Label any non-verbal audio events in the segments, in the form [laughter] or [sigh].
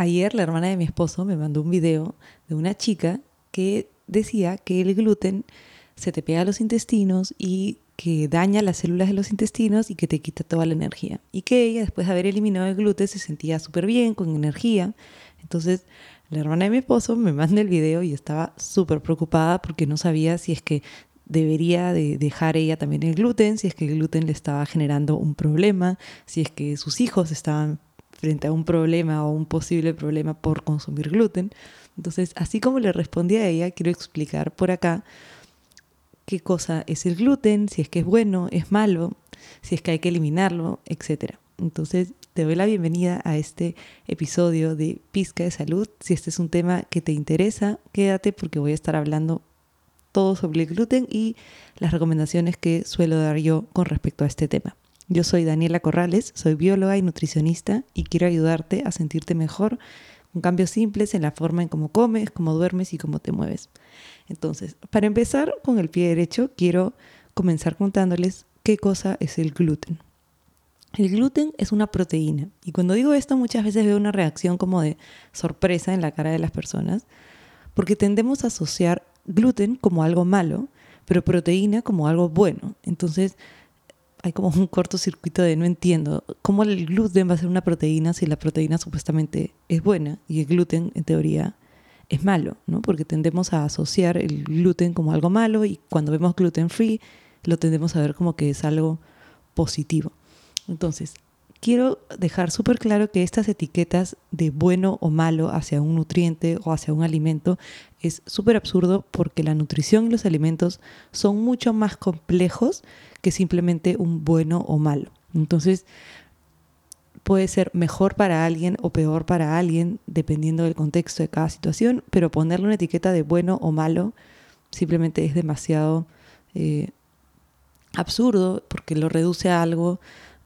Ayer la hermana de mi esposo me mandó un video de una chica que decía que el gluten se te pega a los intestinos y que daña las células de los intestinos y que te quita toda la energía. Y que ella, después de haber eliminado el gluten, se sentía súper bien, con energía. Entonces, la hermana de mi esposo me manda el video y estaba súper preocupada porque no sabía si es que debería de dejar ella también el gluten, si es que el gluten le estaba generando un problema, si es que sus hijos estaban frente a un problema o un posible problema por consumir gluten. Entonces, así como le respondí a ella, quiero explicar por acá qué cosa es el gluten, si es que es bueno, es malo, si es que hay que eliminarlo, etc. Entonces, te doy la bienvenida a este episodio de Pizca de Salud. Si este es un tema que te interesa, quédate porque voy a estar hablando todo sobre el gluten y las recomendaciones que suelo dar yo con respecto a este tema. Yo soy Daniela Corrales, soy bióloga y nutricionista y quiero ayudarte a sentirte mejor con cambios simples en la forma en cómo comes, cómo duermes y cómo te mueves. Entonces, para empezar con el pie derecho, quiero comenzar contándoles qué cosa es el gluten. El gluten es una proteína y cuando digo esto muchas veces veo una reacción como de sorpresa en la cara de las personas porque tendemos a asociar gluten como algo malo, pero proteína como algo bueno. Entonces, hay como un cortocircuito de no entiendo cómo el gluten va a ser una proteína si la proteína supuestamente es buena y el gluten en teoría es malo, ¿no? Porque tendemos a asociar el gluten como algo malo y cuando vemos gluten free lo tendemos a ver como que es algo positivo. Entonces, quiero dejar súper claro que estas etiquetas de bueno o malo hacia un nutriente o hacia un alimento es súper absurdo porque la nutrición y los alimentos son mucho más complejos que simplemente un bueno o malo. Entonces, puede ser mejor para alguien o peor para alguien dependiendo del contexto de cada situación, pero ponerle una etiqueta de bueno o malo simplemente es demasiado eh, absurdo porque lo reduce a algo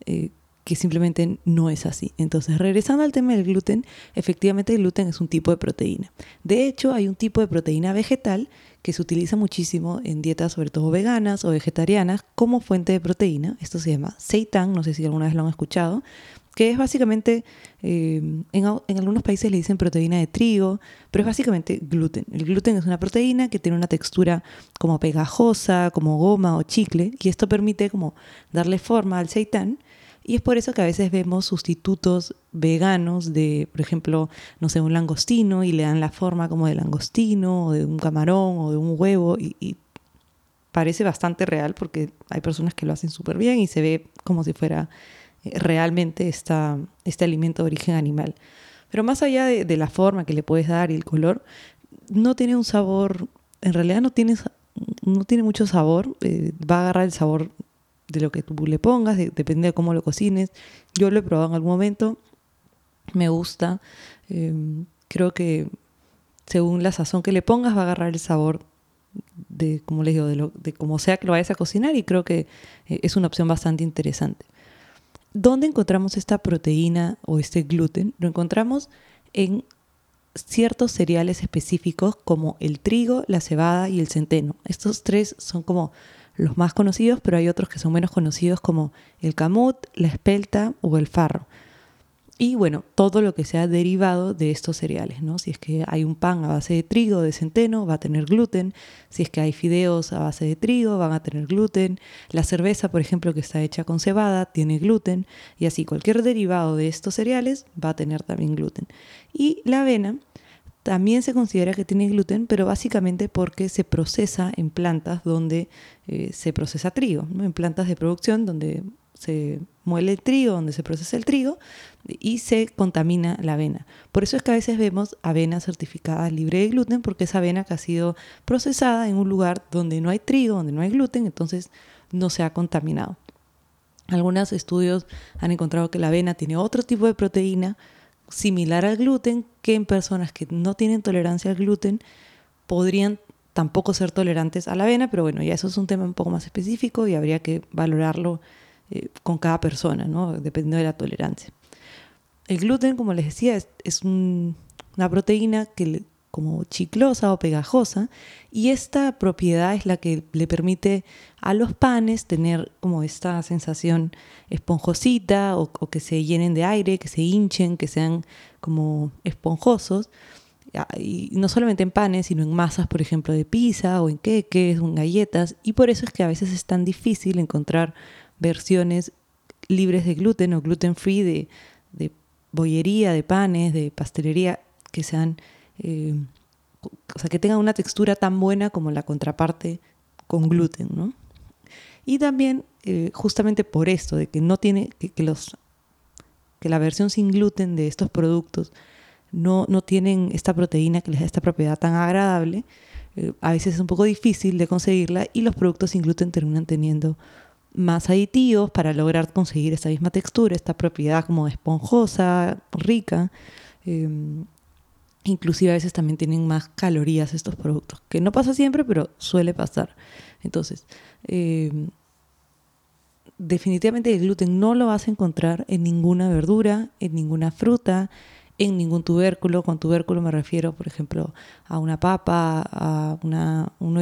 eh, que simplemente no es así. Entonces, regresando al tema del gluten, efectivamente el gluten es un tipo de proteína. De hecho, hay un tipo de proteína vegetal que se utiliza muchísimo en dietas, sobre todo veganas o vegetarianas, como fuente de proteína. Esto se llama seitan, no sé si alguna vez lo han escuchado, que es básicamente, eh, en, algunos países le dicen proteína de trigo, pero es básicamente gluten. El gluten es una proteína que tiene una textura como pegajosa, como goma o chicle, y esto permite como darle forma al seitan y es por eso que a veces vemos sustitutos veganos de, por ejemplo, no sé, un langostino y le dan la forma como de langostino o de un camarón o de un huevo y, parece bastante real porque hay personas que lo hacen súper bien y se ve como si fuera eh, realmente esta, este alimento de origen animal. Pero más allá de, la forma que le puedes dar y el color, no tiene un sabor, en realidad no tiene, no tiene mucho sabor, eh, va a agarrar el sabor de lo que tú le pongas, depende de cómo lo cocines. Yo lo he probado en algún momento, me gusta. Em, creo que según la sazón que le pongas va a agarrar el sabor de, como les digo, de, lo, de sea que lo vayas a cocinar y creo que eh, es una opción bastante interesante. ¿Dónde encontramos esta proteína o este gluten? Lo encontramos en ciertos cereales específicos como el trigo, la cebada y el centeno. Estos tres son como los más conocidos, pero hay otros que son menos conocidos como el camut, la espelta o el farro. Y bueno, todo lo que sea derivado de estos cereales, ¿no? Si es que hay un pan a base de trigo, de centeno, va a tener gluten. Si es que hay fideos a base de trigo, van a tener gluten. La cerveza, por ejemplo, que está hecha con cebada, tiene gluten. Y así, cualquier derivado de estos cereales va a tener también gluten. Y la avena, también se considera que tiene gluten, pero básicamente porque se procesa en plantas donde eh, se procesa trigo, en plantas de producción donde se muele el trigo, donde se procesa el trigo y se contamina la avena. Por eso es que a veces vemos avena certificada libre de gluten, porque es avena que ha sido procesada en un lugar donde no hay trigo, donde no hay gluten, entonces no se ha contaminado. Algunos estudios han encontrado que la avena tiene otro tipo de proteína similar al gluten que en personas que no tienen tolerancia al gluten podrían tampoco ser tolerantes a la avena, pero bueno, ya eso es un tema un poco más específico y habría que valorarlo eh, con cada persona, ¿no? dependiendo de la tolerancia. El gluten, como les decía, es, una proteína que como chiclosa o pegajosa y esta propiedad es la que le permite a los panes tener como esta sensación esponjosita o, que se llenen de aire, que se hinchen, que sean como esponjosos. Y no solamente en panes, sino en masas, por ejemplo, de pizza o en queques o en galletas. Y por eso es que a veces es tan difícil encontrar versiones libres de gluten o gluten free de, de bollería, de panes, de pastelería que sean, eh, o sea, que tengan una textura tan buena como la contraparte con gluten, ¿no? Y también, eh, justamente por esto, de que no tiene, que, los, que la versión sin gluten de estos productos no, no tienen esta proteína que les da esta propiedad tan agradable, eh, a veces es un poco difícil de conseguirla y los productos sin gluten terminan teniendo más aditivos para lograr conseguir esta misma textura, esta propiedad como esponjosa, rica. Inclusive a veces también tienen más calorías estos productos, que no pasa siempre, pero suele pasar. Entonces, em, definitivamente el gluten no lo vas a encontrar en ninguna verdura, en ninguna fruta, en ningún tubérculo. Con tubérculo me refiero, por ejemplo, a una papa, a una, un,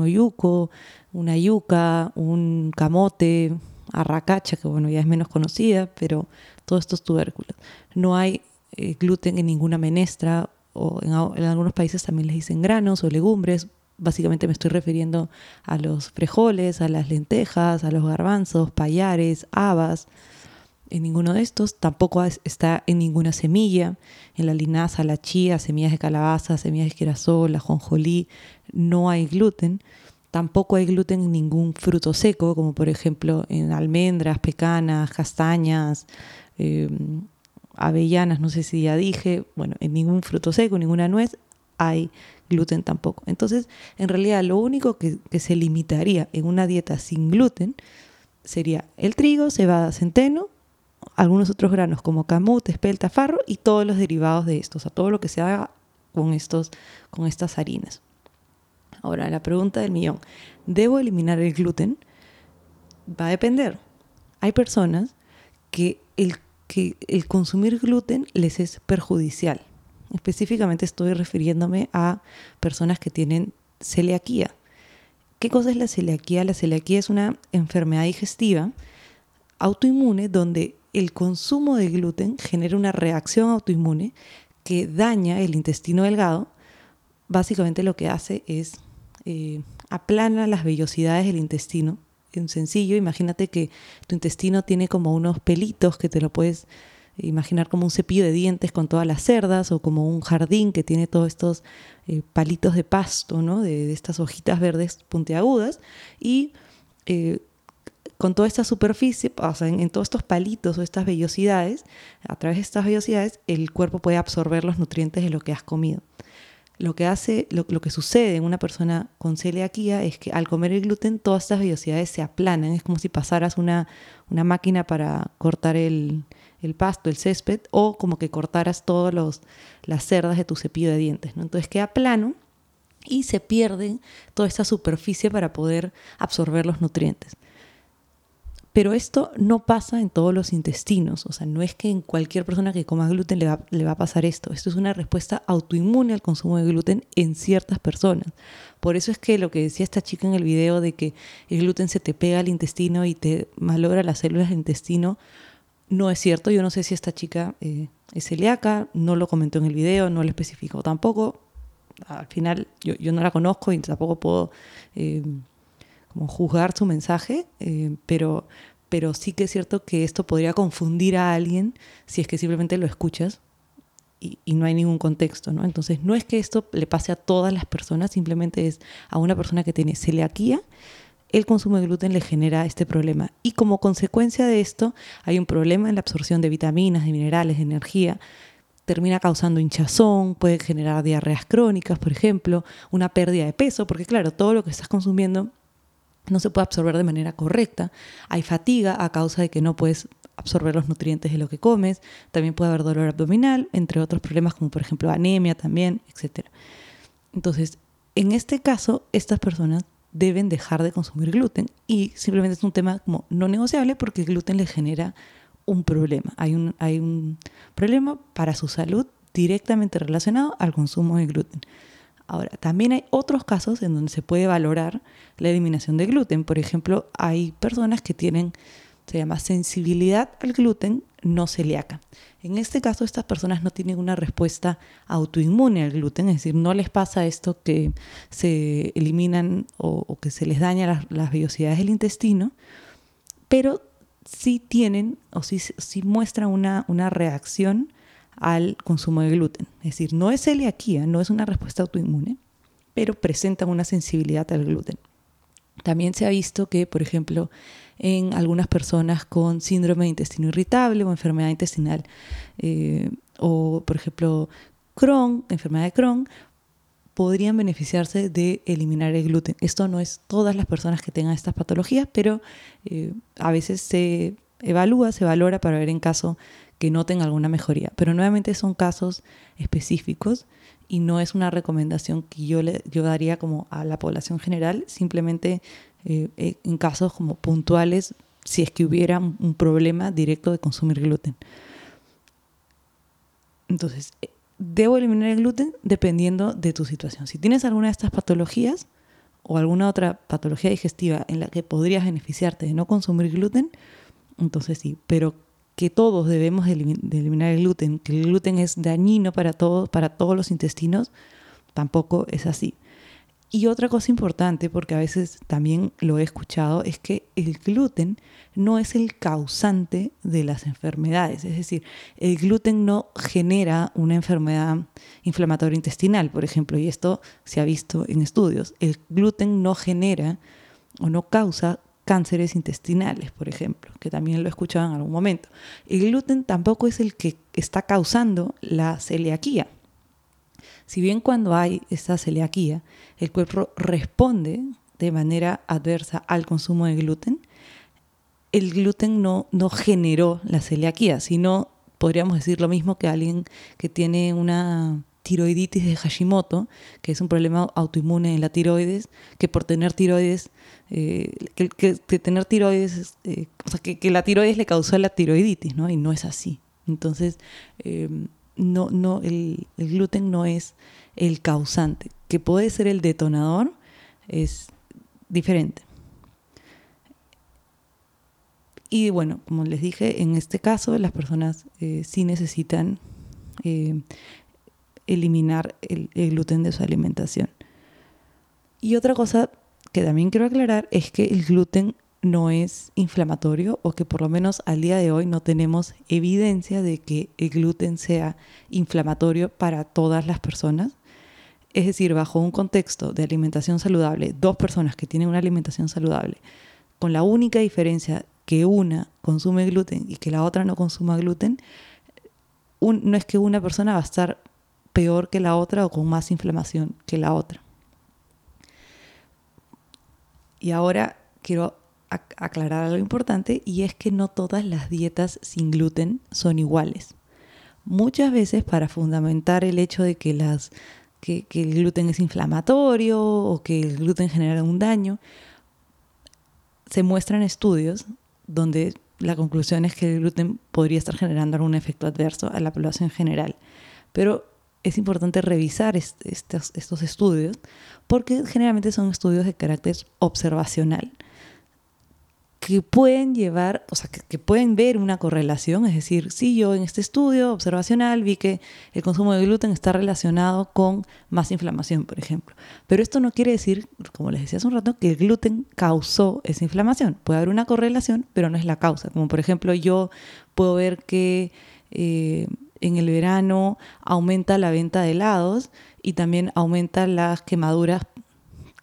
oyuco, una yuca, un camote, arracacha, que bueno, ya es menos conocida, pero todos estos tubérculos. No hay eh, gluten en ninguna menestra o en, algunos países también les dicen granos o legumbres. Básicamente me estoy refiriendo a los frijoles, a las lentejas, a los garbanzos, payares, habas. En ninguno de estos tampoco está en ninguna semilla. En la linaza, la chía, semillas de calabaza, semillas de girasol, la jonjolí, no hay gluten. Tampoco hay gluten en ningún fruto seco, como por ejemplo en almendras, pecanas, castañas, eh, avellanas, no sé si ya dije, bueno, en ningún fruto seco, ninguna nuez hay gluten tampoco. Entonces, en realidad lo único que, se limitaría en una dieta sin gluten sería el trigo, cebada, centeno, algunos otros granos como camut, espelta, farro y todos los derivados de estos, o sea, todo lo que se haga con, estos, con estas harinas. Ahora, la pregunta del millón, ¿debo eliminar el gluten? Va a depender. Hay personas que el que el consumir gluten les es perjudicial. Específicamente estoy refiriéndome a personas que tienen celiaquía. ¿Qué cosa es la celiaquía? La celiaquía es una enfermedad digestiva autoinmune donde el consumo de gluten genera una reacción autoinmune que daña el intestino delgado. Básicamente lo que hace es eh, aplana las vellosidades del intestino en sencillo, imagínate que tu intestino tiene como unos pelitos que te lo puedes imaginar como un cepillo de dientes con todas las cerdas o como un jardín que tiene todos estos eh, palitos de pasto, ¿no? De, estas hojitas verdes puntiagudas. Y eh, con toda esta superficie, o sea, en, todos estos palitos o estas vellosidades, a través de estas vellosidades, el cuerpo puede absorber los nutrientes de lo que has comido lo que hace, lo, que sucede en una persona con celiaquía es que al comer el gluten todas estas vellosidades se aplanan, es como si pasaras una, una máquina para cortar el, pasto, el césped, o como que cortaras todas las cerdas de tu cepillo de dientes. ¿no? Entonces queda plano y se pierde toda esta superficie para poder absorber los nutrientes. Pero esto no pasa en todos los intestinos, o sea, no es que en cualquier persona que coma gluten le va, a pasar esto. Esto es una respuesta autoinmune al consumo de gluten en ciertas personas. Por eso es que lo que decía esta chica en el video de que el gluten se te pega al intestino y te malogra las células del intestino, no es cierto. Yo no sé si esta chica eh, es celíaca, no lo comentó en el video, no lo especificó tampoco. Al final yo, no la conozco y tampoco puedo... Eh, como juzgar su mensaje, eh, pero, pero sí que es cierto que esto podría confundir a alguien si es que simplemente lo escuchas y, no hay ningún contexto, ¿no? Entonces no es que esto le pase a todas las personas, simplemente es a una persona que tiene celiaquía, el consumo de gluten le genera este problema. Y como consecuencia de esto, hay un problema en la absorción de vitaminas, de minerales, de energía, termina causando hinchazón, puede generar diarreas crónicas, por ejemplo, una pérdida de peso, porque claro, todo lo que estás consumiendo no se puede absorber de manera correcta. Hay fatiga a causa de que no puedes absorber los nutrientes de lo que comes. También puede haber dolor abdominal, entre otros problemas como por ejemplo anemia también, etc. Entonces, en este caso, estas personas deben dejar de consumir gluten y simplemente es un tema como no negociable porque el gluten les genera un problema. Hay un, hay un problema para su salud directamente relacionado al consumo de gluten. Ahora, también hay otros casos en donde se puede valorar la eliminación de gluten. Por ejemplo, hay personas que tienen, se llama sensibilidad al gluten no celíaca. En este caso, estas personas no tienen una respuesta autoinmune al gluten, es decir, no les pasa esto que se eliminan o, que se les daña las, las vellosidades del intestino, pero sí tienen o sí, muestran una, una reacción al consumo de gluten. Es decir, no es celiaquía, no es una respuesta autoinmune, pero presentan una sensibilidad al gluten. También se ha visto que, por ejemplo, en algunas personas con síndrome de intestino irritable o enfermedad intestinal, eh, o por ejemplo, Crohn, enfermedad de Crohn, podrían beneficiarse de eliminar el gluten. Esto no es todas las personas que tengan estas patologías, pero eh, a veces se evalúa, se valora para ver en caso que noten alguna mejoría. Pero nuevamente son casos específicos y no es una recomendación que yo, le, yo daría como a la población general, simplemente eh, eh, en casos como puntuales si es que hubiera un problema directo de consumir gluten. Entonces, eh, debo eliminar el gluten dependiendo de tu situación. Si tienes alguna de estas patologías o alguna otra patología digestiva en la que podrías beneficiarte de no consumir gluten, entonces sí, pero que todos debemos de eliminar el gluten, que el gluten es dañino para todos, para todos los intestinos, tampoco es así. Y otra cosa importante, porque a veces también lo he escuchado, es que el gluten no es el causante de las enfermedades. Es decir, el gluten no genera una enfermedad inflamatoria intestinal, por ejemplo, y esto se ha visto en estudios. El gluten no genera o no causa cánceres intestinales, por ejemplo, que también lo he escuchado en algún momento. El gluten tampoco es el que está causando la celiaquía. Si bien cuando hay esta celiaquía, el cuerpo responde de manera adversa al consumo de gluten, el gluten no, no generó la celiaquía, sino podríamos decir lo mismo que alguien que tiene una tiroiditis de Hashimoto, que es un problema autoinmune en la tiroides, que por tener tiroides, eh, que, tener tiroides, eh, o sea, que, la tiroides le causó la tiroiditis, ¿no? Y no es así. Entonces, eh, no, no, el, el, gluten no es el causante, que puede ser el detonador, es diferente. Y bueno, como les dije, en este caso las personas sí necesitan eliminar el, gluten de su alimentación. Y otra cosa que también quiero aclarar es que el gluten no es inflamatorio o que por lo menos al día de hoy no tenemos evidencia de que el gluten sea inflamatorio para todas las personas. Es decir, bajo un contexto de alimentación saludable, dos personas que tienen una alimentación saludable, con la única diferencia que una consume gluten y que la otra no consuma gluten, no es que una persona va a estar peor que la otra o con más inflamación que la otra. Y ahora quiero aclarar algo importante y es que no todas las dietas sin gluten son iguales. Muchas veces para fundamentar el hecho de que, las, que, el gluten es inflamatorio o que el gluten genera un daño, se muestran estudios donde la conclusión es que el gluten podría estar generando algún efecto adverso a la población general. Pero es importante revisar estos, estos estudios porque generalmente son estudios de carácter observacional que pueden llevar, o sea, que, pueden ver una correlación, es decir, si yo en este estudio observacional vi que el consumo de gluten está relacionado con más inflamación, por ejemplo. Pero esto no quiere decir, como les decía hace un rato, que el gluten causó esa inflamación. Puede haber una correlación, pero no es la causa. Como por ejemplo, yo puedo ver que eh, en el verano aumenta la venta de helados y también aumenta las quemaduras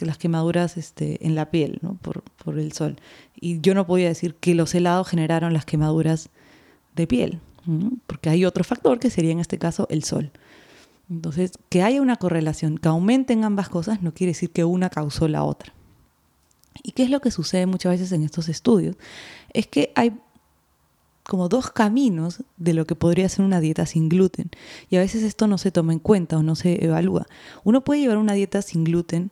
las quemaduras este, en la piel ¿no? por, por el sol. Y yo no podía decir que los helados generaron las quemaduras de piel, porque hay otro factor que sería en este caso el sol. Entonces, que haya una correlación, que aumenten ambas cosas, no quiere decir que una causó la otra. ¿Y qué es lo que sucede muchas veces en estos estudios? Es que hay como dos caminos de lo que podría ser una dieta sin gluten. Y a veces esto no se toma en cuenta o no se evalúa. Uno puede llevar una dieta sin gluten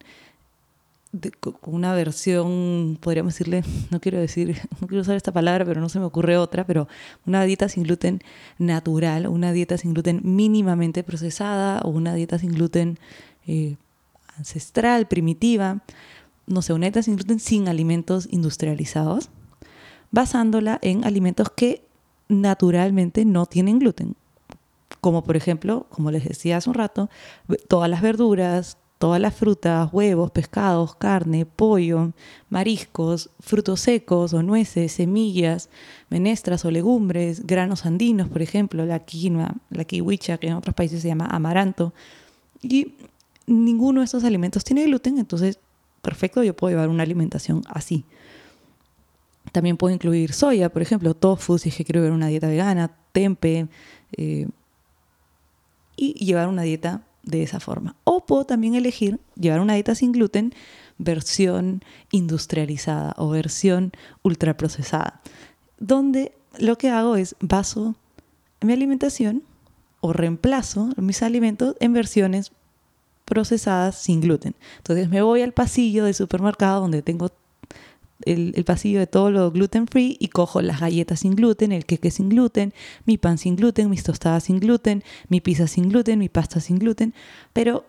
con una versión, podríamos decirle, [laughs] no quiero decir, [laughs] no quiero usar esta palabra, pero no se me ocurre otra, pero una dieta sin gluten natural, una dieta sin gluten mínimamente procesada o una dieta sin gluten eh, ancestral, primitiva, no sé, una dieta sin gluten sin alimentos industrializados, basándola en alimentos que naturalmente no tienen gluten. Como por ejemplo, como les decía hace un rato, todas las verduras, todas las frutas, huevos, pescados, carne, pollo, mariscos, frutos secos o nueces, semillas, menestras o legumbres, granos andinos, por ejemplo, la quinoa, la kiwicha, que en otros países se llama amaranto. Y ninguno de estos alimentos tiene gluten, entonces, perfecto, yo puedo llevar una alimentación así. También puedo incluir soya, por ejemplo, tofu, si es que quiero llevar una dieta vegana, tempe, eh, y llevar una dieta de esa forma. O puedo también elegir llevar una dieta sin gluten, versión industrializada o versión ultraprocesada, donde lo que hago es baso mi alimentación o reemplazo mis alimentos en versiones procesadas sin gluten. Entonces me voy al pasillo del supermercado donde tengo el, pasillo de todo lo gluten free y cojo las galletas sin gluten, el queque sin gluten, mi pan sin gluten, mis tostadas sin gluten, mi pizza sin gluten, mi pasta sin gluten, pero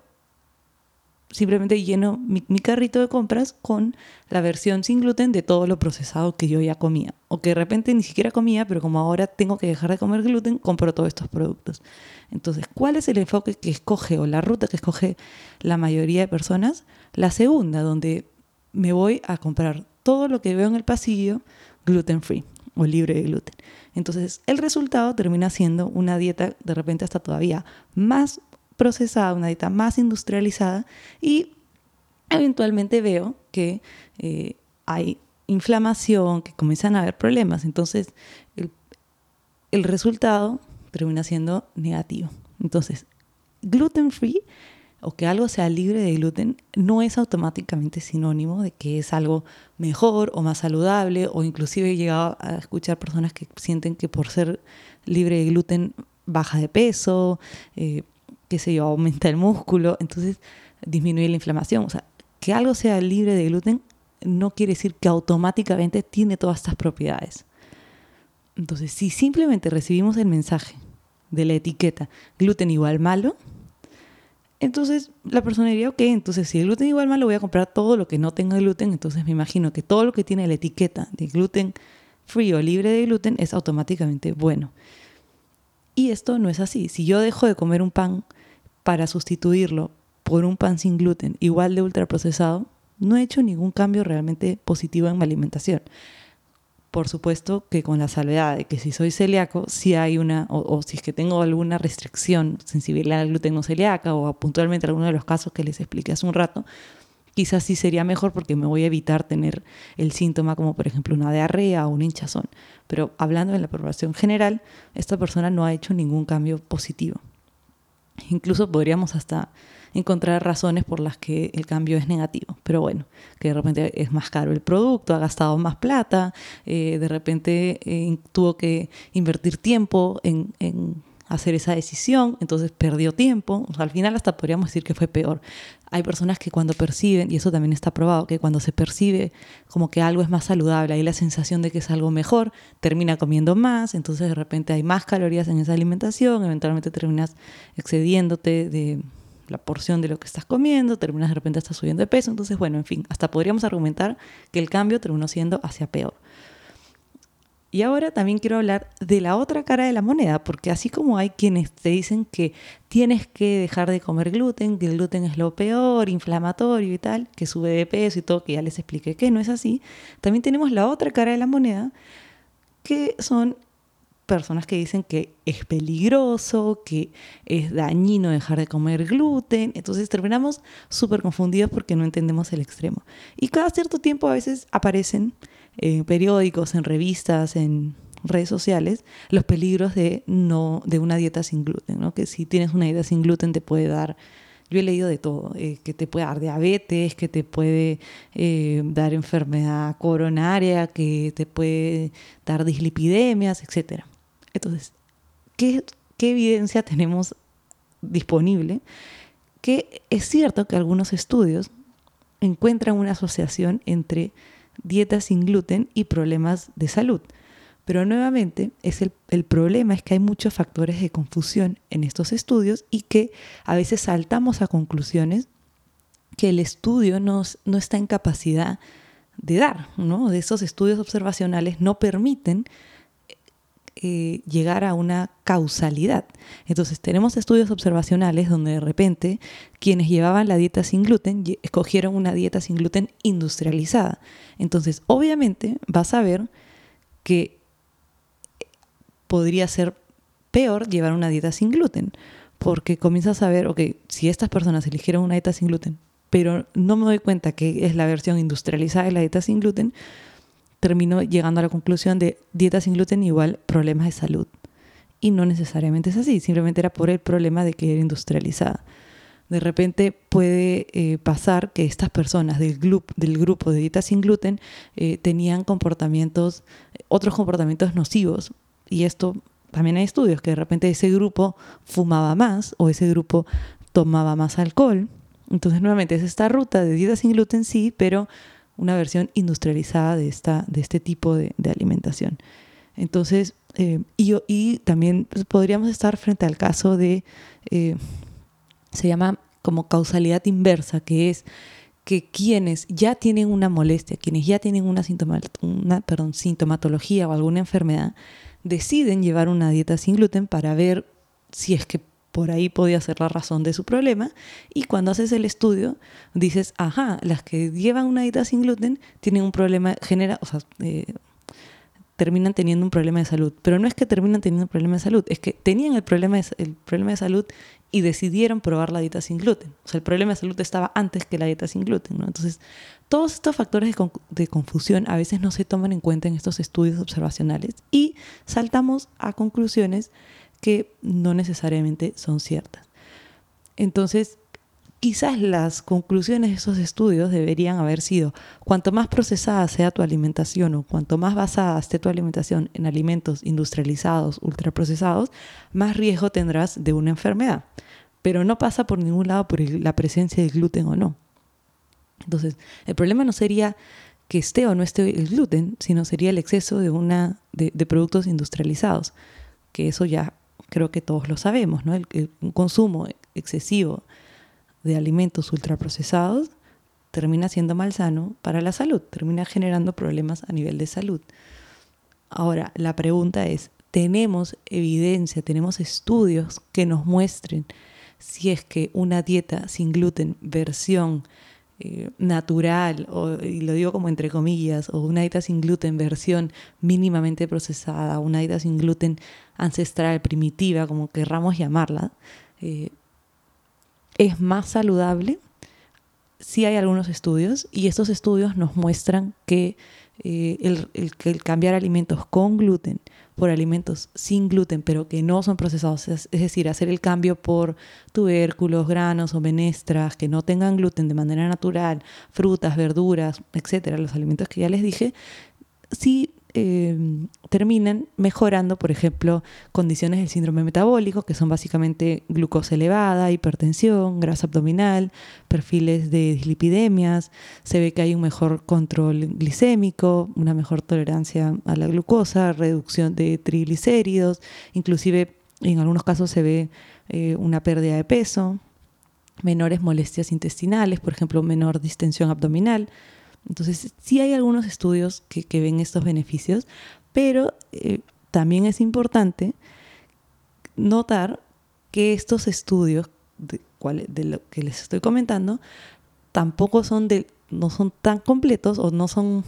simplemente lleno mi, carrito de compras con la versión sin gluten de todo lo procesado que yo ya comía. O que de repente ni siquiera comía, pero como ahora tengo que dejar de comer gluten, compro todos estos productos. Entonces, ¿cuál es el enfoque que escoge o la ruta que escoge la mayoría de personas? La segunda, donde me voy a comprar todo lo que veo en el pasillo gluten free o libre de gluten. Entonces, el resultado termina siendo una dieta de repente hasta todavía más procesada, una dieta más industrializada y eventualmente veo que eh, hay inflamación, que comienzan a haber problemas. Entonces, el, el resultado termina siendo negativo. Entonces, gluten free o que algo sea libre de gluten no es automáticamente sinónimo de que es algo mejor o más saludable o inclusive he llegado a escuchar personas que sienten que por ser libre de gluten baja de peso, eh, qué sé yo, aumenta el músculo, entonces disminuye la inflamación. O sea, que algo sea libre de gluten no quiere decir que automáticamente tiene todas estas propiedades. Entonces, si simplemente recibimos el mensaje de la etiqueta gluten igual malo, entonces la persona diría, ok, entonces si el gluten igual malo voy a comprar todo lo que no tenga gluten, entonces me imagino que todo lo que tiene la etiqueta de gluten free o libre de gluten es automáticamente bueno. Y esto no es así. Si yo dejo de comer un pan para sustituirlo por un pan sin gluten igual de ultraprocesado, no he hecho ningún cambio realmente positivo en mi alimentación por supuesto que con la salvedad de que si soy celíaco, si hay una, o, si es que tengo alguna restricción, sensibilidad al gluten no celíaca, o puntualmente alguno de los casos que les expliqué hace un rato, quizás sí sería mejor porque me voy a evitar tener el síntoma como por ejemplo una diarrea o un hinchazón. Pero hablando de la población general, esta persona no ha hecho ningún cambio positivo. Incluso podríamos hasta encontrar razones por las que el cambio es negativo. Pero bueno, que de repente es más caro el producto, ha gastado más plata, eh, de repente eh, tuvo que invertir tiempo en, hacer esa decisión, entonces perdió tiempo. al final hasta podríamos decir que fue peor. Hay personas que cuando perciben, y eso también está probado, que cuando se percibe como que algo es más saludable, hay la sensación de que es algo mejor, termina comiendo más, entonces de repente hay más calorías en esa alimentación, eventualmente terminas excediéndote de, la porción de lo que estás comiendo, terminas de repente estás subiendo de peso, entonces bueno, en fin, hasta podríamos argumentar que el cambio terminó siendo hacia peor. Y ahora también quiero hablar de la otra cara de la moneda, porque así como hay quienes te dicen que tienes que dejar de comer gluten, que el gluten es lo peor, inflamatorio y tal, que sube de peso y todo, que ya les expliqué que no es así, también tenemos la otra cara de la moneda, que son personas que dicen que es peligroso, que es dañino dejar de comer gluten. Entonces terminamos súper confundidos porque no entendemos el extremo. Y cada cierto tiempo a veces aparecen en periódicos, en revistas, en redes sociales, los peligros de, no, de una dieta sin gluten. ¿no? Que si tienes una dieta sin gluten te puede dar yo he leído de todo, eh, que te puede dar diabetes, que te puede eh, dar enfermedad coronaria, que te puede dar dislipidemias, etc. Entonces, ¿qué, evidencia tenemos disponible? Que es cierto que algunos estudios encuentran una asociación entre dieta sin gluten y problemas de salud. Pero nuevamente, es el, el, problema es que hay muchos factores de confusión en estos estudios y que a veces saltamos a conclusiones que el estudio no, no está en capacidad de dar, ¿no? De esos estudios observacionales no permiten eh, llegar a una causalidad. Entonces tenemos estudios observacionales donde de repente quienes llevaban la dieta sin gluten escogieron una dieta sin gluten industrializada. Entonces obviamente vas a ver que podría ser peor llevar una dieta sin gluten, porque comienzas a ver, ok, si estas personas eligieron una dieta sin gluten, pero no me doy cuenta que es la versión industrializada de la dieta sin gluten, terminó llegando a la conclusión de dieta sin gluten igual problemas de salud. Y no necesariamente es así, simplemente era por el problema de que era industrializada. De repente puede eh, pasar que estas personas del, del grupo de dieta sin gluten eh, tenían comportamientos, otros comportamientos nocivos. Y esto también hay estudios que de repente ese grupo fumaba más o ese grupo tomaba más alcohol. Entonces nuevamente es esta ruta de dieta sin gluten sí, pero una versión industrializada de, esta, de este tipo de, alimentación. Entonces, eh, y, y, también pues, podríamos estar frente al caso de, eh, se llama como causalidad inversa, que es que quienes ya tienen una molestia, quienes ya tienen una, una perdón, sintomatología o alguna enfermedad, deciden llevar una dieta sin gluten para ver si es que por ahí podía ser la razón de su problema. Y cuando haces el estudio, dices, ajá, las que llevan una dieta sin gluten tienen un problema, genera, o sea, eh, terminan teniendo un problema de salud. Pero no es que terminan teniendo un problema de salud, es que tenían el problema de, el problema de salud y decidieron probar la dieta sin gluten. O sea, el problema de salud estaba antes que la dieta sin gluten. Entonces, todos estos factores de, confusión a veces no se toman en cuenta en estos estudios observacionales y saltamos a conclusiones que no necesariamente son ciertas. Entonces, quizás las conclusiones de esos estudios deberían haber sido, cuanto más procesada sea tu alimentación o cuanto más basada esté tu alimentación en alimentos industrializados, ultraprocesados, más riesgo tendrás de una enfermedad. Pero no pasa por ningún lado por la presencia del gluten o no. Entonces, el problema no sería que esté o no esté el gluten, sino sería el exceso de, una, de, de productos industrializados, que eso ya creo que todos lo sabemos, ¿no? El, consumo excesivo de alimentos ultraprocesados termina siendo malsano para la salud, termina generando problemas a nivel de salud. Ahora, la pregunta es, ¿tenemos evidencia, tenemos estudios que nos muestren si es que una dieta sin gluten versión eh, natural, o, y lo digo como entre comillas, o una dieta sin gluten versión mínimamente procesada, una dieta sin gluten ancestral, primitiva, como querramos llamarla, eh, es más saludable. Sí hay algunos estudios y estos estudios nos muestran que eh, el, el, cambiar alimentos con gluten por alimentos sin gluten, pero que no son procesados, es, decir, hacer el cambio por tubérculos, granos o menestras que no tengan gluten de manera natural, frutas, verduras, etcétera, los alimentos que ya les dije, sí Em, terminan mejorando, por ejemplo, condiciones del síndrome metabólico, que son básicamente glucosa elevada, hipertensión, grasa abdominal, perfiles de dislipidemias, se ve que hay un mejor control glicémico, una mejor tolerancia a la glucosa, reducción de triglicéridos, inclusive en algunos casos se ve eh, una pérdida de peso, menores molestias intestinales, por ejemplo, menor distensión abdominal, entonces, sí hay algunos estudios que, ven estos beneficios, pero eh, también es importante notar que estos estudios de, de, lo que les estoy comentando tampoco son de, no son tan completos o no son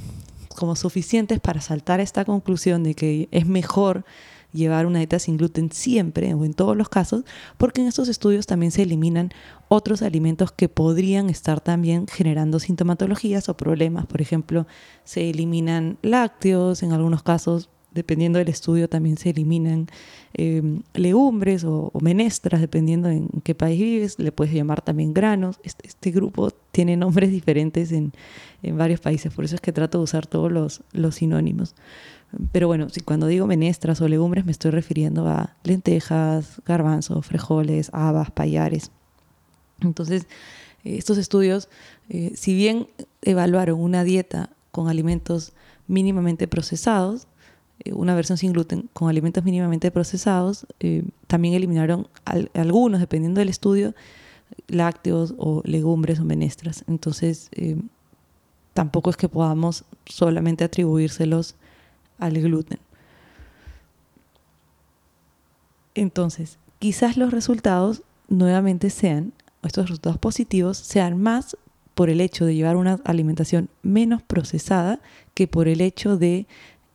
como suficientes para saltar esta conclusión de que es mejor llevar una dieta sin gluten siempre o en todos los casos, porque en estos estudios también se eliminan otros alimentos que podrían estar también generando sintomatologías o problemas. Por ejemplo, se eliminan lácteos, en algunos casos, dependiendo del estudio, también se eliminan em, legumbres o, menestras, dependiendo en qué país vives. Le puedes llamar también granos. Este, este grupo tiene nombres [laughs] diferentes en, en, varios países, por eso es que trato de usar todos los, los sinónimos. Pero bueno, si cuando digo menestras o legumbres me estoy refiriendo a lentejas, garbanzos, frijoles, habas, payares. Entonces, eh, estos estudios, eh, si bien evaluaron una dieta con alimentos mínimamente procesados, eh, una versión sin gluten con alimentos mínimamente procesados, también eliminaron algunos, dependiendo del estudio, lácteos o legumbres o menestras. Entonces, tampoco es que podamos solamente atribuírselos al gluten. Entonces, quizás los resultados nuevamente sean, estos resultados positivos, sean más por el hecho de llevar una alimentación menos procesada que por el hecho de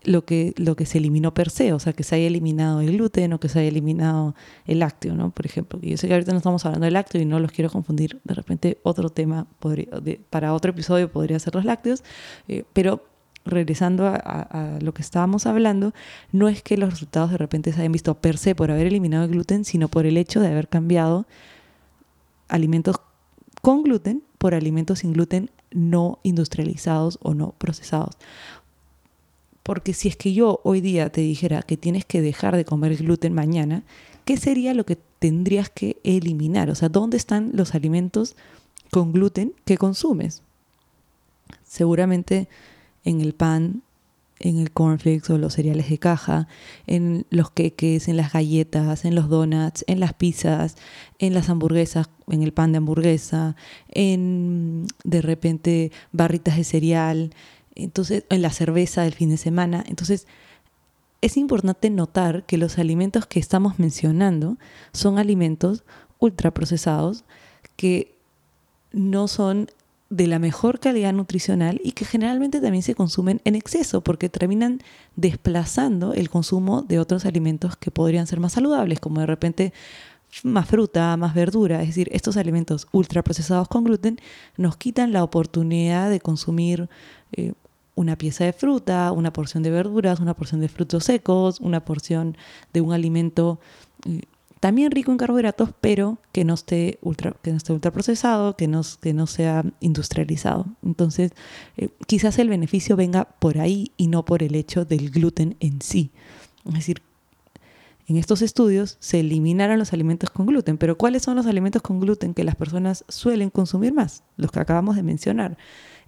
lo que, lo que se eliminó per se, o sea, que se haya eliminado el gluten o que se haya eliminado el lácteo, ¿no? Por ejemplo, yo sé que ahorita no estamos hablando del lácteo y no los quiero confundir, de repente otro tema podría, para otro episodio podría ser los lácteos, eh, pero regresando a, lo que estábamos hablando, no es que los resultados de repente se hayan visto per se por haber eliminado el gluten, sino por el hecho de haber cambiado alimentos con gluten por alimentos sin gluten no industrializados o no procesados. Porque si es que yo hoy día te dijera que tienes que dejar de comer gluten mañana, ¿qué sería lo que tendrías que eliminar? O sea, ¿dónde están los alimentos con gluten que consumes? Seguramente en el pan, en el cornflakes o los cereales de caja, en los queques, en las galletas, en los donuts, en las pizzas, en las hamburguesas, en el pan de hamburguesa, en de repente barritas de cereal, entonces en la cerveza del fin de semana. Entonces, es importante notar que los alimentos que estamos mencionando son alimentos ultraprocesados que no son de la mejor calidad nutricional y que generalmente también se consumen en exceso porque terminan desplazando el consumo de otros alimentos que podrían ser más saludables, como de repente más fruta, más verdura. Es decir, estos alimentos ultraprocesados con gluten nos quitan la oportunidad de consumir eh, una pieza de fruta, una porción de verduras, una porción de frutos secos, una porción de un alimento eh, también rico en carbohidratos, pero que no esté ultra, que no esté ultraprocesado, que no, que no sea industrializado. Entonces, eh, quizás el beneficio venga por ahí y no por el hecho del gluten en sí. Es decir, en estos estudios se eliminaron los alimentos con gluten, pero ¿cuáles son los alimentos con gluten que las personas suelen consumir más? Los que acabamos de mencionar.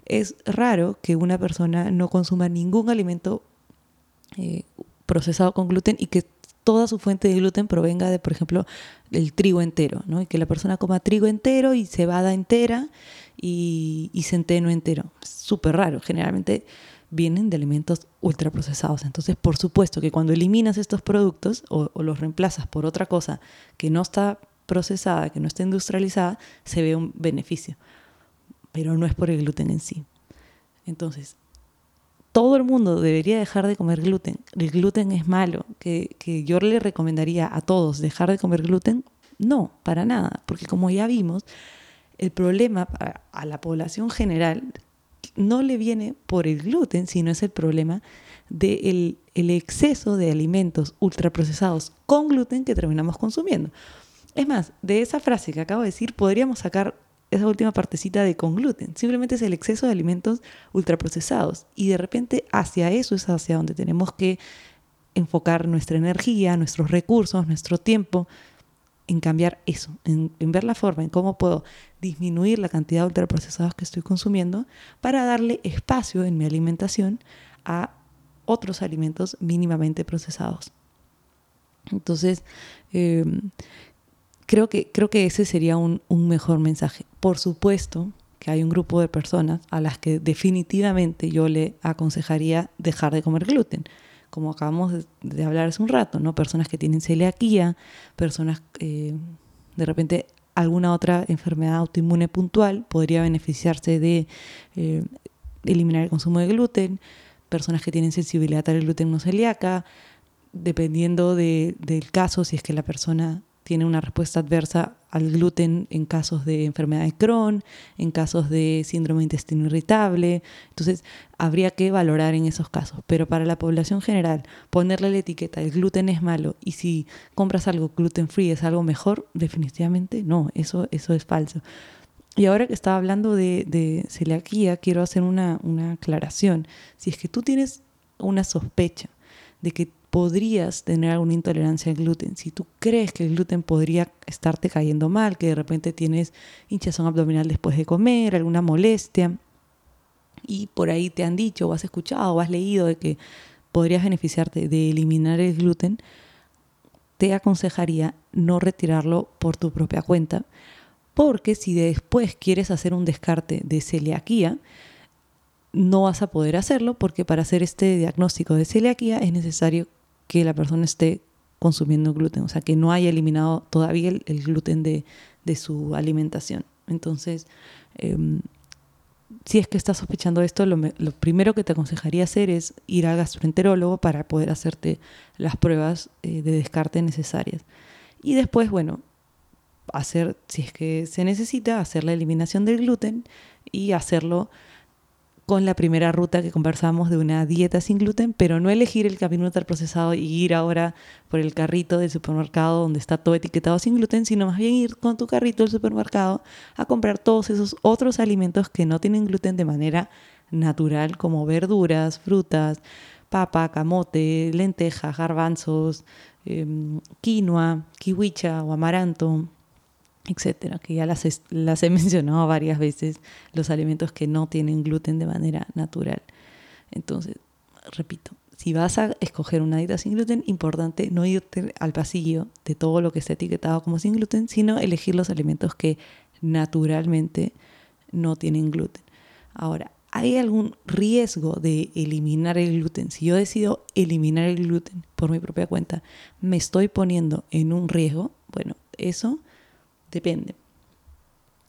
Es raro que una persona no consuma ningún alimento eh, procesado con gluten y que toda su fuente de gluten provenga de, por ejemplo, el trigo entero, ¿no? Y que la persona coma trigo entero y cebada entera y, centeno entero. Súper raro. Generalmente vienen de alimentos ultraprocesados. Entonces, por supuesto que cuando eliminas estos productos o, o, los reemplazas por otra cosa que no está procesada, que no está industrializada, se ve un beneficio. Pero no es por el gluten en sí. Entonces, todo el mundo debería dejar de comer gluten. El gluten es malo. Que, yo le recomendaría a todos dejar de comer gluten. No, para nada. Porque como ya vimos, el problema a la población general no le viene por el gluten, sino es el problema del el exceso de alimentos ultraprocesados con gluten que terminamos consumiendo. Es más, de esa frase que acabo de decir, podríamos sacar esa última partecita de con gluten. Simplemente es el exceso de alimentos ultraprocesados. Y de repente hacia eso es hacia donde tenemos que enfocar nuestra energía, nuestros recursos, nuestro tiempo, en cambiar eso, en, ver la forma, en cómo puedo disminuir la cantidad de ultraprocesados que estoy consumiendo para darle espacio en mi alimentación a otros alimentos mínimamente procesados. Entonces, eh, Creo que, creo que ese sería un, mejor mensaje. Por supuesto que hay un grupo de personas a las que definitivamente yo le aconsejaría dejar de comer gluten como acabamos de, hablar hace un rato, ¿no? Personas que tienen celiaquía, personas, eh, de repente alguna otra enfermedad autoinmune puntual podría beneficiarse de eh, eliminar el consumo de gluten, personas que tienen sensibilidad al gluten no celíaca, dependiendo del caso, si es que la persona tiene una respuesta adversa al gluten en casos de enfermedad de Crohn, en casos de síndrome de intestino irritable. Entonces, habría que valorar en esos casos. Pero para la población general, ponerle la etiqueta, el gluten es malo, y si compras algo gluten free es algo mejor, definitivamente no, eso, eso es falso. Y ahora que estaba hablando de, de celiaquía, quiero hacer una, una aclaración. Si es que tú tienes una sospecha de que podrías tener alguna intolerancia al gluten, si tú crees que el gluten podría estarte cayendo mal, que de repente tienes hinchazón abdominal después de comer, alguna molestia, y por ahí te han dicho o has escuchado o has leído de que podrías beneficiarte de eliminar el gluten, te aconsejaría no retirarlo por tu propia cuenta, porque si después quieres hacer un descarte de celiaquía, no vas a poder hacerlo porque para hacer este diagnóstico de celiaquía es necesario que la persona esté consumiendo gluten, o sea, que no haya eliminado todavía el, gluten de, su alimentación. Entonces, em, si es que estás sospechando esto, lo, primero que te aconsejaría hacer es ir al gastroenterólogo para poder hacerte las pruebas eh, de descarte necesarias. Y después, bueno, hacer, si es que se necesita, hacer la eliminación del gluten y hacerlo con la primera ruta que conversamos de una dieta sin gluten, pero no elegir el camino procesado y ir ahora por el carrito del supermercado donde está todo etiquetado sin gluten, sino más bien ir con tu carrito del supermercado a comprar todos esos otros alimentos que no tienen gluten de manera natural, como verduras, frutas, papa, camote, lentejas, garbanzos, em, quinoa, kiwicha o amaranto, etcétera, que ya las, las he [laughs] mencionado varias veces, los alimentos que no tienen gluten de manera natural. Entonces, repito, si vas a escoger una dieta sin gluten, importante no irte al pasillo de todo lo que está etiquetado como sin gluten, sino elegir los alimentos que naturalmente no tienen gluten. Ahora, ¿hay algún riesgo de eliminar el gluten? Si yo decido eliminar el gluten por mi propia cuenta, ¿me estoy poniendo en un riesgo? Bueno, eso Depende.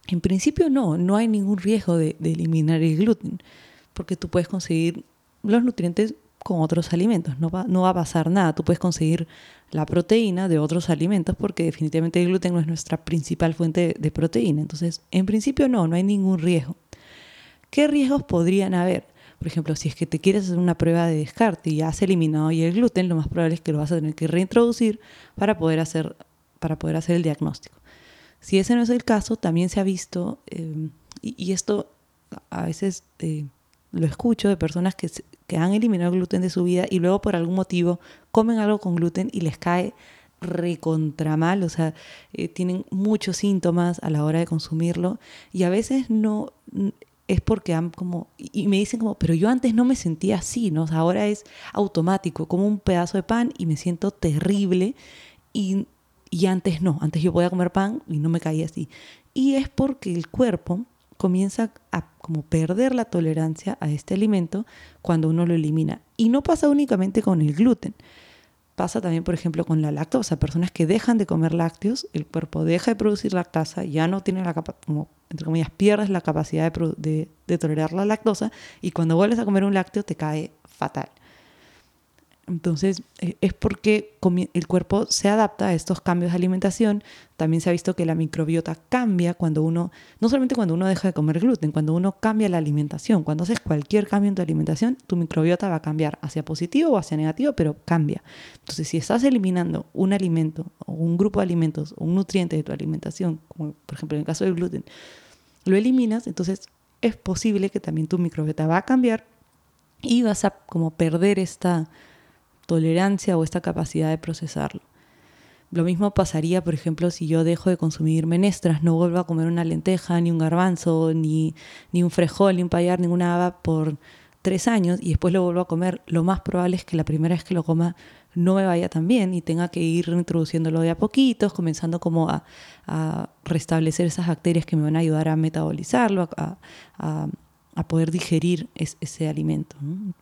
En principio no, no hay ningún riesgo de, eliminar el gluten, porque tú puedes conseguir los nutrientes con otros alimentos, no va, no va a pasar nada, tú puedes conseguir la proteína de otros alimentos porque definitivamente el gluten no es nuestra principal fuente de, proteína, entonces en principio no, no hay ningún riesgo. ¿Qué riesgos podrían haber? Por ejemplo, si es que te quieres hacer una prueba de descarte y has eliminado el gluten, lo más probable es que lo vas a tener que reintroducir para poder hacer, para poder hacer el diagnóstico. Si ese no es el caso, también se ha visto, em, y, esto a veces eh, lo escucho de personas que, que han eliminado el gluten de su vida y luego por algún motivo comen algo con gluten y les cae recontra mal, o sea, eh, tienen muchos síntomas a la hora de consumirlo y a veces no es porque han como, y me dicen como, pero yo antes no me sentía así, ¿no? ahora es automático, como un pedazo de pan y me siento terrible y y antes no, antes yo podía comer pan y no me caía así. Y es porque el cuerpo comienza a como perder la tolerancia a este alimento cuando uno lo elimina. Y no pasa únicamente con el gluten. Pasa también, por ejemplo, con la lactosa. Personas que dejan de comer lácteos, el cuerpo deja de producir lactasa, ya no tiene la capacidad, como entre comillas, pierdes la capacidad de, de tolerar la lactosa y cuando vuelves a comer un lácteo te cae fatal. Entonces, eh, es porque el cuerpo se adapta a estos cambios de alimentación. También se ha visto que la microbiota cambia cuando uno, no solamente cuando uno deja de comer gluten, cuando uno cambia la alimentación. Cuando haces cualquier cambio en tu alimentación, tu microbiota va a cambiar hacia positivo o hacia negativo, pero cambia. Entonces, si estás eliminando un alimento o un grupo de alimentos o un nutriente de tu alimentación, como por ejemplo en el caso del gluten, lo eliminas, entonces es posible que también tu microbiota va a cambiar y vas a como perder esta tolerancia o esta capacidad de procesarlo. Lo mismo pasaría, por ejemplo, si yo dejo de consumir menestras, no vuelvo a comer una lenteja, ni un garbanzo, ni, ni un frejol, ni un payar, ninguna haba por tres años y después lo vuelvo a comer, lo más probable es que la primera vez que lo coma no me vaya tan bien y tenga que ir introduciéndolo de a poquitos, comenzando como a, restablecer esas bacterias que me van a ayudar a metabolizarlo, a a poder digerir ese alimento.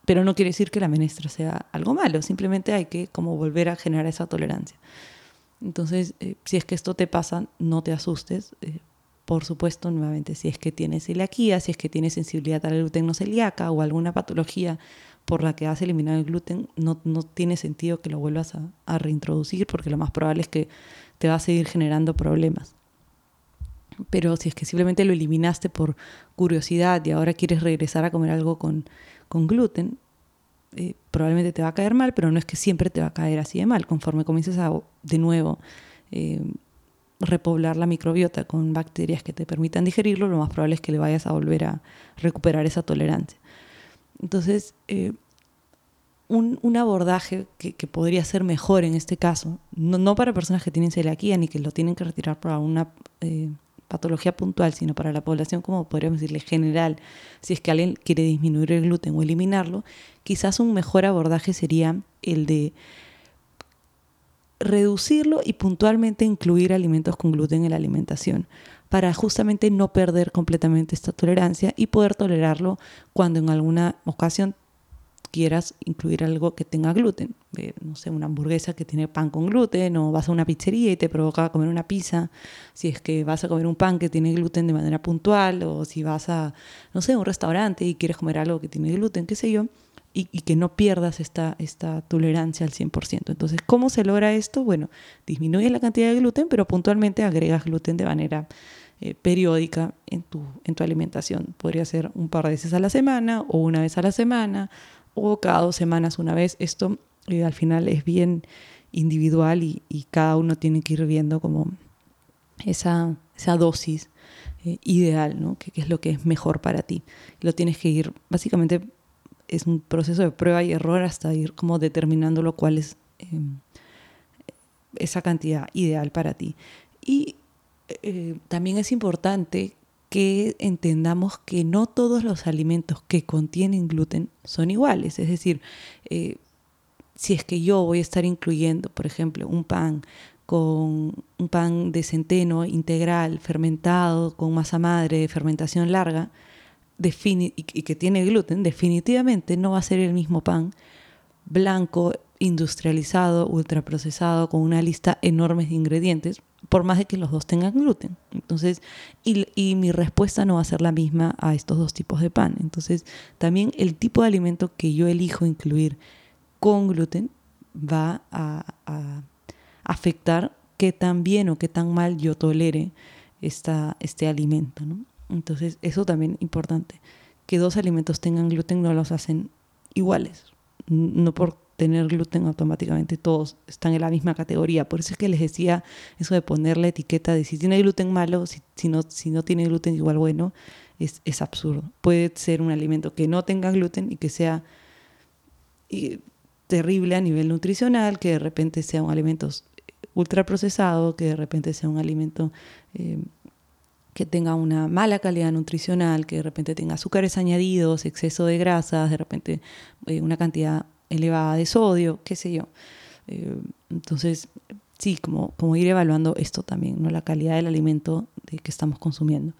Pero no quiere decir que la menestra sea algo malo, simplemente hay que como volver a generar esa tolerancia. Entonces, eh, si es que esto te pasa, no te asustes. Eh, por supuesto, nuevamente, si es que tienes celiaquía, si es que tienes sensibilidad al gluten no celíaca o alguna patología por la que has eliminado el gluten, no, no tiene sentido que lo vuelvas a, a reintroducir porque lo más probable es que te va a seguir generando problemas pero si es que simplemente lo eliminaste por curiosidad y ahora quieres regresar a comer algo con, gluten, eh, probablemente te va a caer mal, pero no es que siempre te va a caer así de mal. Conforme comiences a de nuevo eh, repoblar la microbiota con bacterias que te permitan digerirlo, lo más probable es que le vayas a volver a recuperar esa tolerancia. Entonces, eh, un, abordaje que, podría ser mejor en este caso, no, para personas que tienen celiaquía ni que lo tienen que retirar para una eh, patología puntual, sino para la población, como podríamos decirle, general, si es que alguien quiere disminuir el gluten o eliminarlo, quizás un mejor abordaje sería el de reducirlo y puntualmente incluir alimentos con gluten en la alimentación para justamente no perder completamente esta tolerancia y poder tolerarlo cuando en alguna ocasión quieras incluir algo que tenga gluten. No sé, una hamburguesa que tiene pan con gluten o vas a una pizzería y te provoca comer una pizza. Si es que vas a comer un pan que tiene gluten de manera puntual o si vas a, no sé, un restaurante y quieres comer algo que tiene gluten, qué sé yo, y, que no pierdas esta, esta tolerancia al 100%. Entonces, ¿cómo se logra esto? Bueno, disminuyes la cantidad de gluten, pero puntualmente agregas gluten de manera eh, periódica en tu, en tu alimentación. Podría ser un par de veces a la semana o una vez a la semana o cada dos semanas una vez. Esto eh, al final es bien individual y, cada uno tiene que ir viendo como esa, esa dosis eh, ideal, ¿no? Que, es lo que es mejor para ti. Lo tienes que ir, básicamente es un proceso de prueba y error hasta ir como determinando lo cual es em, esa cantidad ideal para ti. Y eh, también es importante que entendamos que no todos los alimentos que contienen gluten son iguales. Es decir, eh, si es que yo voy a estar incluyendo, por ejemplo, un pan con un pan de centeno integral, fermentado, con masa madre, de fermentación larga, y que tiene gluten, definitivamente no va a ser el mismo pan blanco, industrializado, ultraprocesado, con una lista enorme de ingredientes, por más de que los dos tengan gluten. Entonces, y, mi respuesta no va a ser la misma a estos dos tipos de pan. Entonces, también el tipo de alimento que yo elijo incluir con gluten va a, afectar qué tan bien o qué tan mal yo tolere esta, este alimento. Entonces, eso también es importante. Que dos alimentos tengan gluten no los hacen iguales. No por tener gluten automáticamente todos están en la misma categoría. Por eso es que les decía eso de poner la etiqueta de si tiene gluten malo, si, si, no, si no tiene gluten igual bueno, es, es, absurdo. Puede ser un alimento que no tenga gluten y que sea terrible a nivel nutricional, que de repente sea un alimento ultraprocesado, que de repente sea un alimento... Eh, que tenga una mala calidad nutricional, que de repente tenga azúcares añadidos, exceso de grasas, de repente eh, una cantidad elevada de sodio, qué sé yo. Eh, entonces, sí, como, como ir evaluando esto también, ¿no? la calidad del alimento de que estamos consumiendo.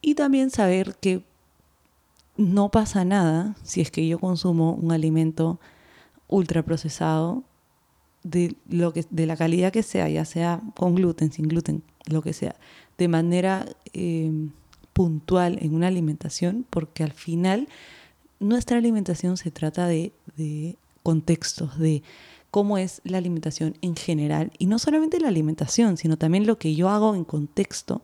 Y también saber que no pasa nada si es que yo consumo un alimento ultraprocesado de, lo que, de la calidad que sea, ya sea con gluten, sin gluten, lo que sea, de manera eh, puntual en una alimentación, porque al final nuestra alimentación se trata de, contextos, de cómo es la alimentación en general. Y no solamente la alimentación, sino también lo que yo hago en contexto,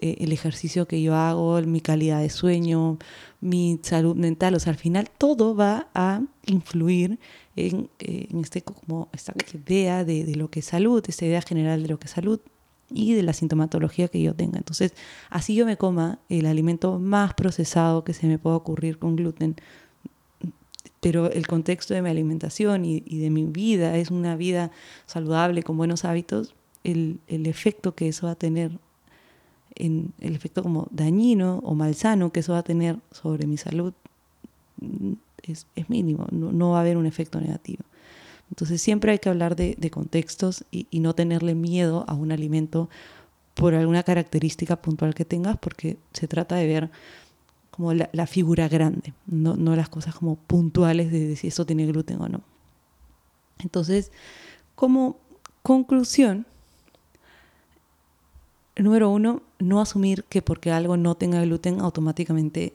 eh, el ejercicio que yo hago, mi calidad de sueño, mi salud mental. O sea, al final todo va a influir en, eh, este, como esta idea de, de, lo que es salud, esta idea general de lo que es salud y de la sintomatología que yo tenga. Entonces, así yo me coma el alimento más procesado que se me pueda ocurrir con gluten, pero el contexto de mi alimentación y, de mi vida es una vida saludable, con buenos hábitos, el, el, efecto que eso va a tener, en, el efecto como dañino o malsano que eso va a tener sobre mi salud es, es mínimo, no, no va a haber un efecto negativo. Entonces siempre hay que hablar de, contextos y, no tenerle miedo a un alimento por alguna característica puntual que tengas, porque se trata de ver como la, figura grande, no, las cosas como puntuales de, si eso tiene gluten o no. Entonces, como conclusión, número uno, no asumir que porque algo no tenga gluten automáticamente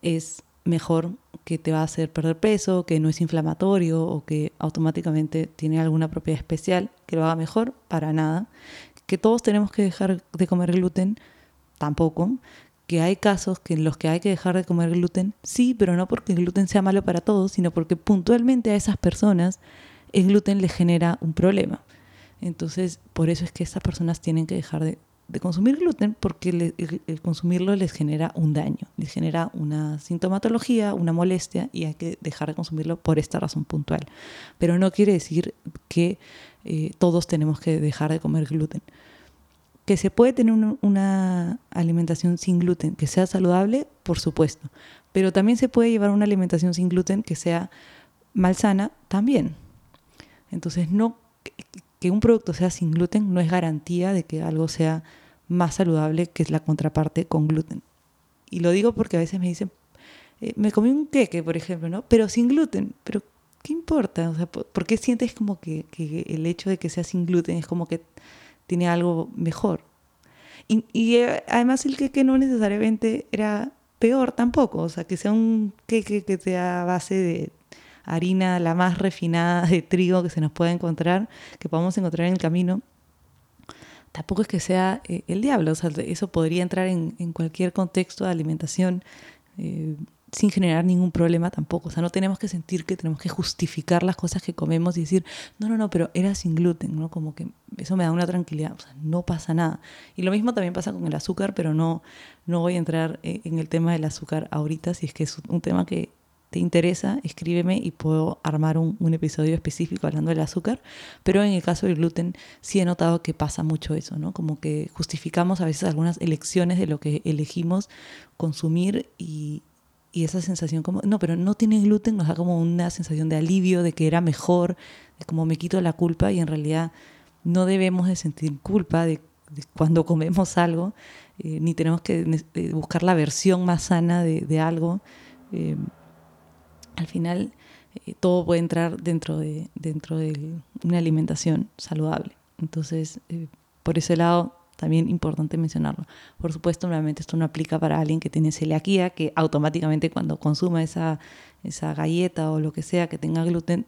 es mejor, que te va a hacer perder peso, que no es inflamatorio o que automáticamente tiene alguna propiedad especial que lo haga mejor, para nada. Que todos tenemos que dejar de comer gluten, tampoco. Que hay casos que en los que hay que dejar de comer gluten, sí, pero no porque el gluten sea malo para todos, sino porque puntualmente a esas personas el gluten les genera un problema. Entonces, por eso es que esas personas tienen que dejar de, de consumir gluten porque el, consumirlo les genera un daño, les genera una sintomatología, una molestia y hay que dejar de consumirlo por esta razón puntual. Pero no quiere decir que eh, todos tenemos que dejar de comer gluten. Que se puede tener una alimentación sin gluten que sea saludable, por supuesto, pero también se puede llevar una alimentación sin gluten que sea malsana también. Entonces, no que un producto sea sin gluten no es garantía de que algo sea más saludable que la contraparte con gluten. Y lo digo porque a veces me dicen, eh, me comí un queque, por ejemplo, ¿no? Pero sin gluten. Pero, ¿qué importa? O sea, ¿por, qué sientes como que, el hecho de que sea sin gluten es como que tiene algo mejor? Y, eh, además el queque no necesariamente era peor tampoco. O sea, que sea un queque que sea a base de harina la más refinada de trigo que se nos pueda encontrar, que podamos encontrar en el camino, tampoco es que sea eh, el diablo. O sea, eso podría entrar en, cualquier contexto de alimentación eh, sin generar ningún problema tampoco. O sea, no tenemos que sentir que tenemos que justificar las cosas que comemos y decir, no, no, no, pero era sin gluten, ¿no? Como que eso me da una tranquilidad. O sea, no pasa nada. Y lo mismo también pasa con el azúcar, pero no, no voy a entrar eh, en el tema del azúcar ahorita, si es que es un tema que te interesa, escríbeme y puedo armar un, episodio específico hablando del azúcar. Pero en el caso del gluten sí he notado que pasa mucho eso, ¿no? Como que justificamos a veces algunas elecciones de lo que elegimos consumir y, esa sensación como, no, pero no tiene gluten, nos da como una sensación de alivio, de que era mejor, de como me quito la culpa y en realidad no debemos de sentir culpa de, cuando comemos algo, eh, ni tenemos que eh, buscar la versión más sana de, algo. Eh, al final eh, todo puede entrar dentro de, dentro de una alimentación saludable. Entonces, eh, por ese lado, también importante mencionarlo. Por supuesto, nuevamente esto no aplica para alguien que tiene celiaquía, que automáticamente cuando consuma esa, esa galleta o lo que sea que tenga gluten,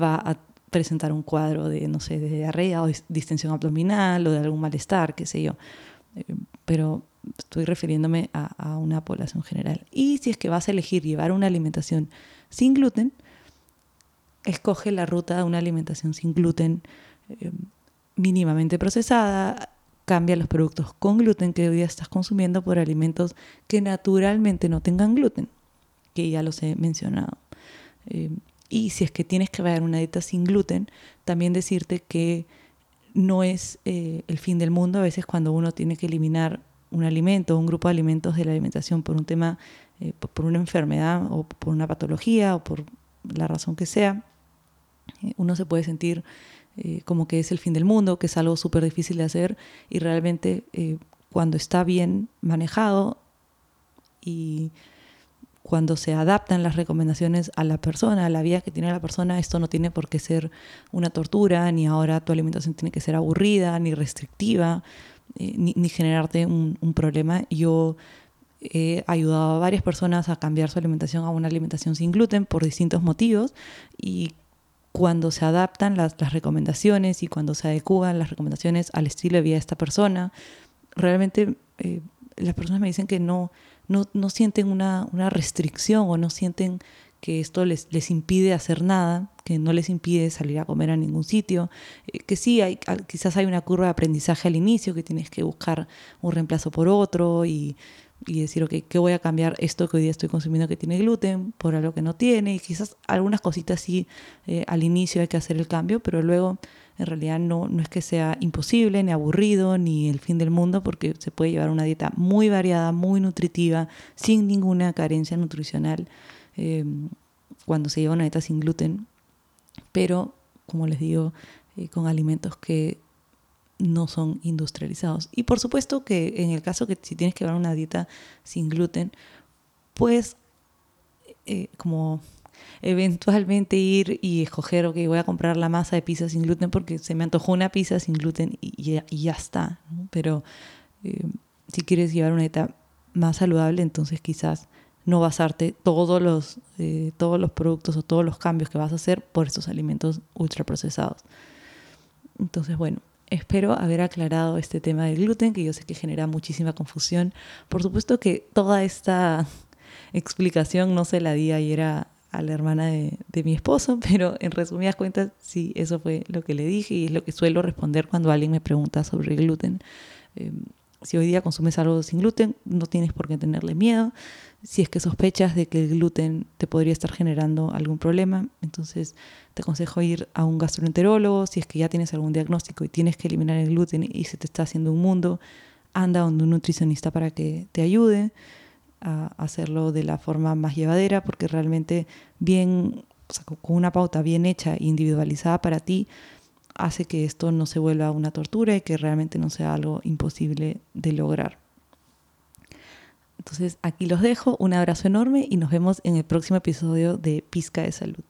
va a presentar un cuadro de, no sé, de diarrea o distensión abdominal o de algún malestar, qué sé yo. Eh, pero estoy refiriéndome a, una población general. Y si es que vas a elegir llevar una alimentación sin gluten, escoge la ruta de una alimentación sin gluten eh, mínimamente procesada, cambia los productos con gluten que hoy día estás consumiendo por alimentos que naturalmente no tengan gluten, que ya los he mencionado. Eh, y si es que tienes que ver una dieta sin gluten, también decirte que no es eh, el fin del mundo a veces cuando uno tiene que eliminar un alimento, un grupo de alimentos de la alimentación por un tema, eh, por una enfermedad o por una patología o por la razón que sea, eh, uno se puede sentir eh, como que es el fin del mundo, que es algo súper difícil de hacer y realmente cuando está bien manejado y cuando se adaptan las recomendaciones a la persona, a la vida que tiene la persona, esto no tiene por qué ser una tortura, ni ahora tu alimentación tiene que ser aburrida, ni restrictiva. Eh, ni, generarte un, problema. Yo he ayudado a varias personas a cambiar su alimentación a una alimentación sin gluten por distintos motivos y cuando se adaptan las, recomendaciones y cuando se adecuan las recomendaciones al estilo de vida de esta persona, realmente eh, las personas me dicen que no, no, no sienten una, una, restricción o no sienten que esto les, les impide hacer nada, que no les impide salir a comer a ningún sitio, eh, que sí, hay, quizás hay una curva de aprendizaje al inicio, que tienes que buscar un reemplazo por otro y, y decir, ok, ¿qué voy a cambiar esto que hoy día estoy consumiendo que tiene gluten por algo que no tiene? Y quizás algunas cositas sí eh, al inicio hay que hacer el cambio, pero luego en realidad no, no es que sea imposible, ni aburrido, ni el fin del mundo, porque se puede llevar una dieta muy variada, muy nutritiva, sin ninguna carencia nutricional. Em, cuando se lleva una dieta sin gluten, pero como les digo, eh, con alimentos que no son industrializados. Y por supuesto que en el caso que si tienes que llevar una dieta sin gluten, pues eh, como eventualmente ir y escoger, ok, voy a comprar la masa de pizza sin gluten porque se me antojó una pizza sin gluten y, ya, está. Pero eh, si quieres llevar una dieta más saludable, entonces quizás no basarte todos los, eh, todos los productos o todos los cambios que vas a hacer por estos alimentos ultraprocesados. Entonces, bueno, espero haber aclarado este tema del gluten, que yo sé que genera muchísima confusión. Por supuesto que toda esta [laughs] explicación no se la di ayer a, la hermana de, de, mi esposo, [laughs] pero en resumidas cuentas, sí, eso fue lo que le dije y es lo que suelo responder cuando alguien me pregunta sobre el gluten. Em, si hoy día consumes algo sin gluten, no tienes por qué tenerle miedo. Si es que sospechas de que el gluten te podría estar generando algún problema, entonces te aconsejo ir a un gastroenterólogo. Si es que ya tienes algún diagnóstico y tienes que eliminar el gluten y se te está haciendo un mundo, anda donde un nutricionista para que te ayude a hacerlo de la forma más llevadera, porque realmente bien, con una pauta bien hecha, e individualizada para ti, hace que esto no se vuelva una tortura y que realmente no sea algo imposible de lograr. Entonces aquí los dejo, un abrazo enorme y nos vemos en el próximo episodio de Pizca de Salud.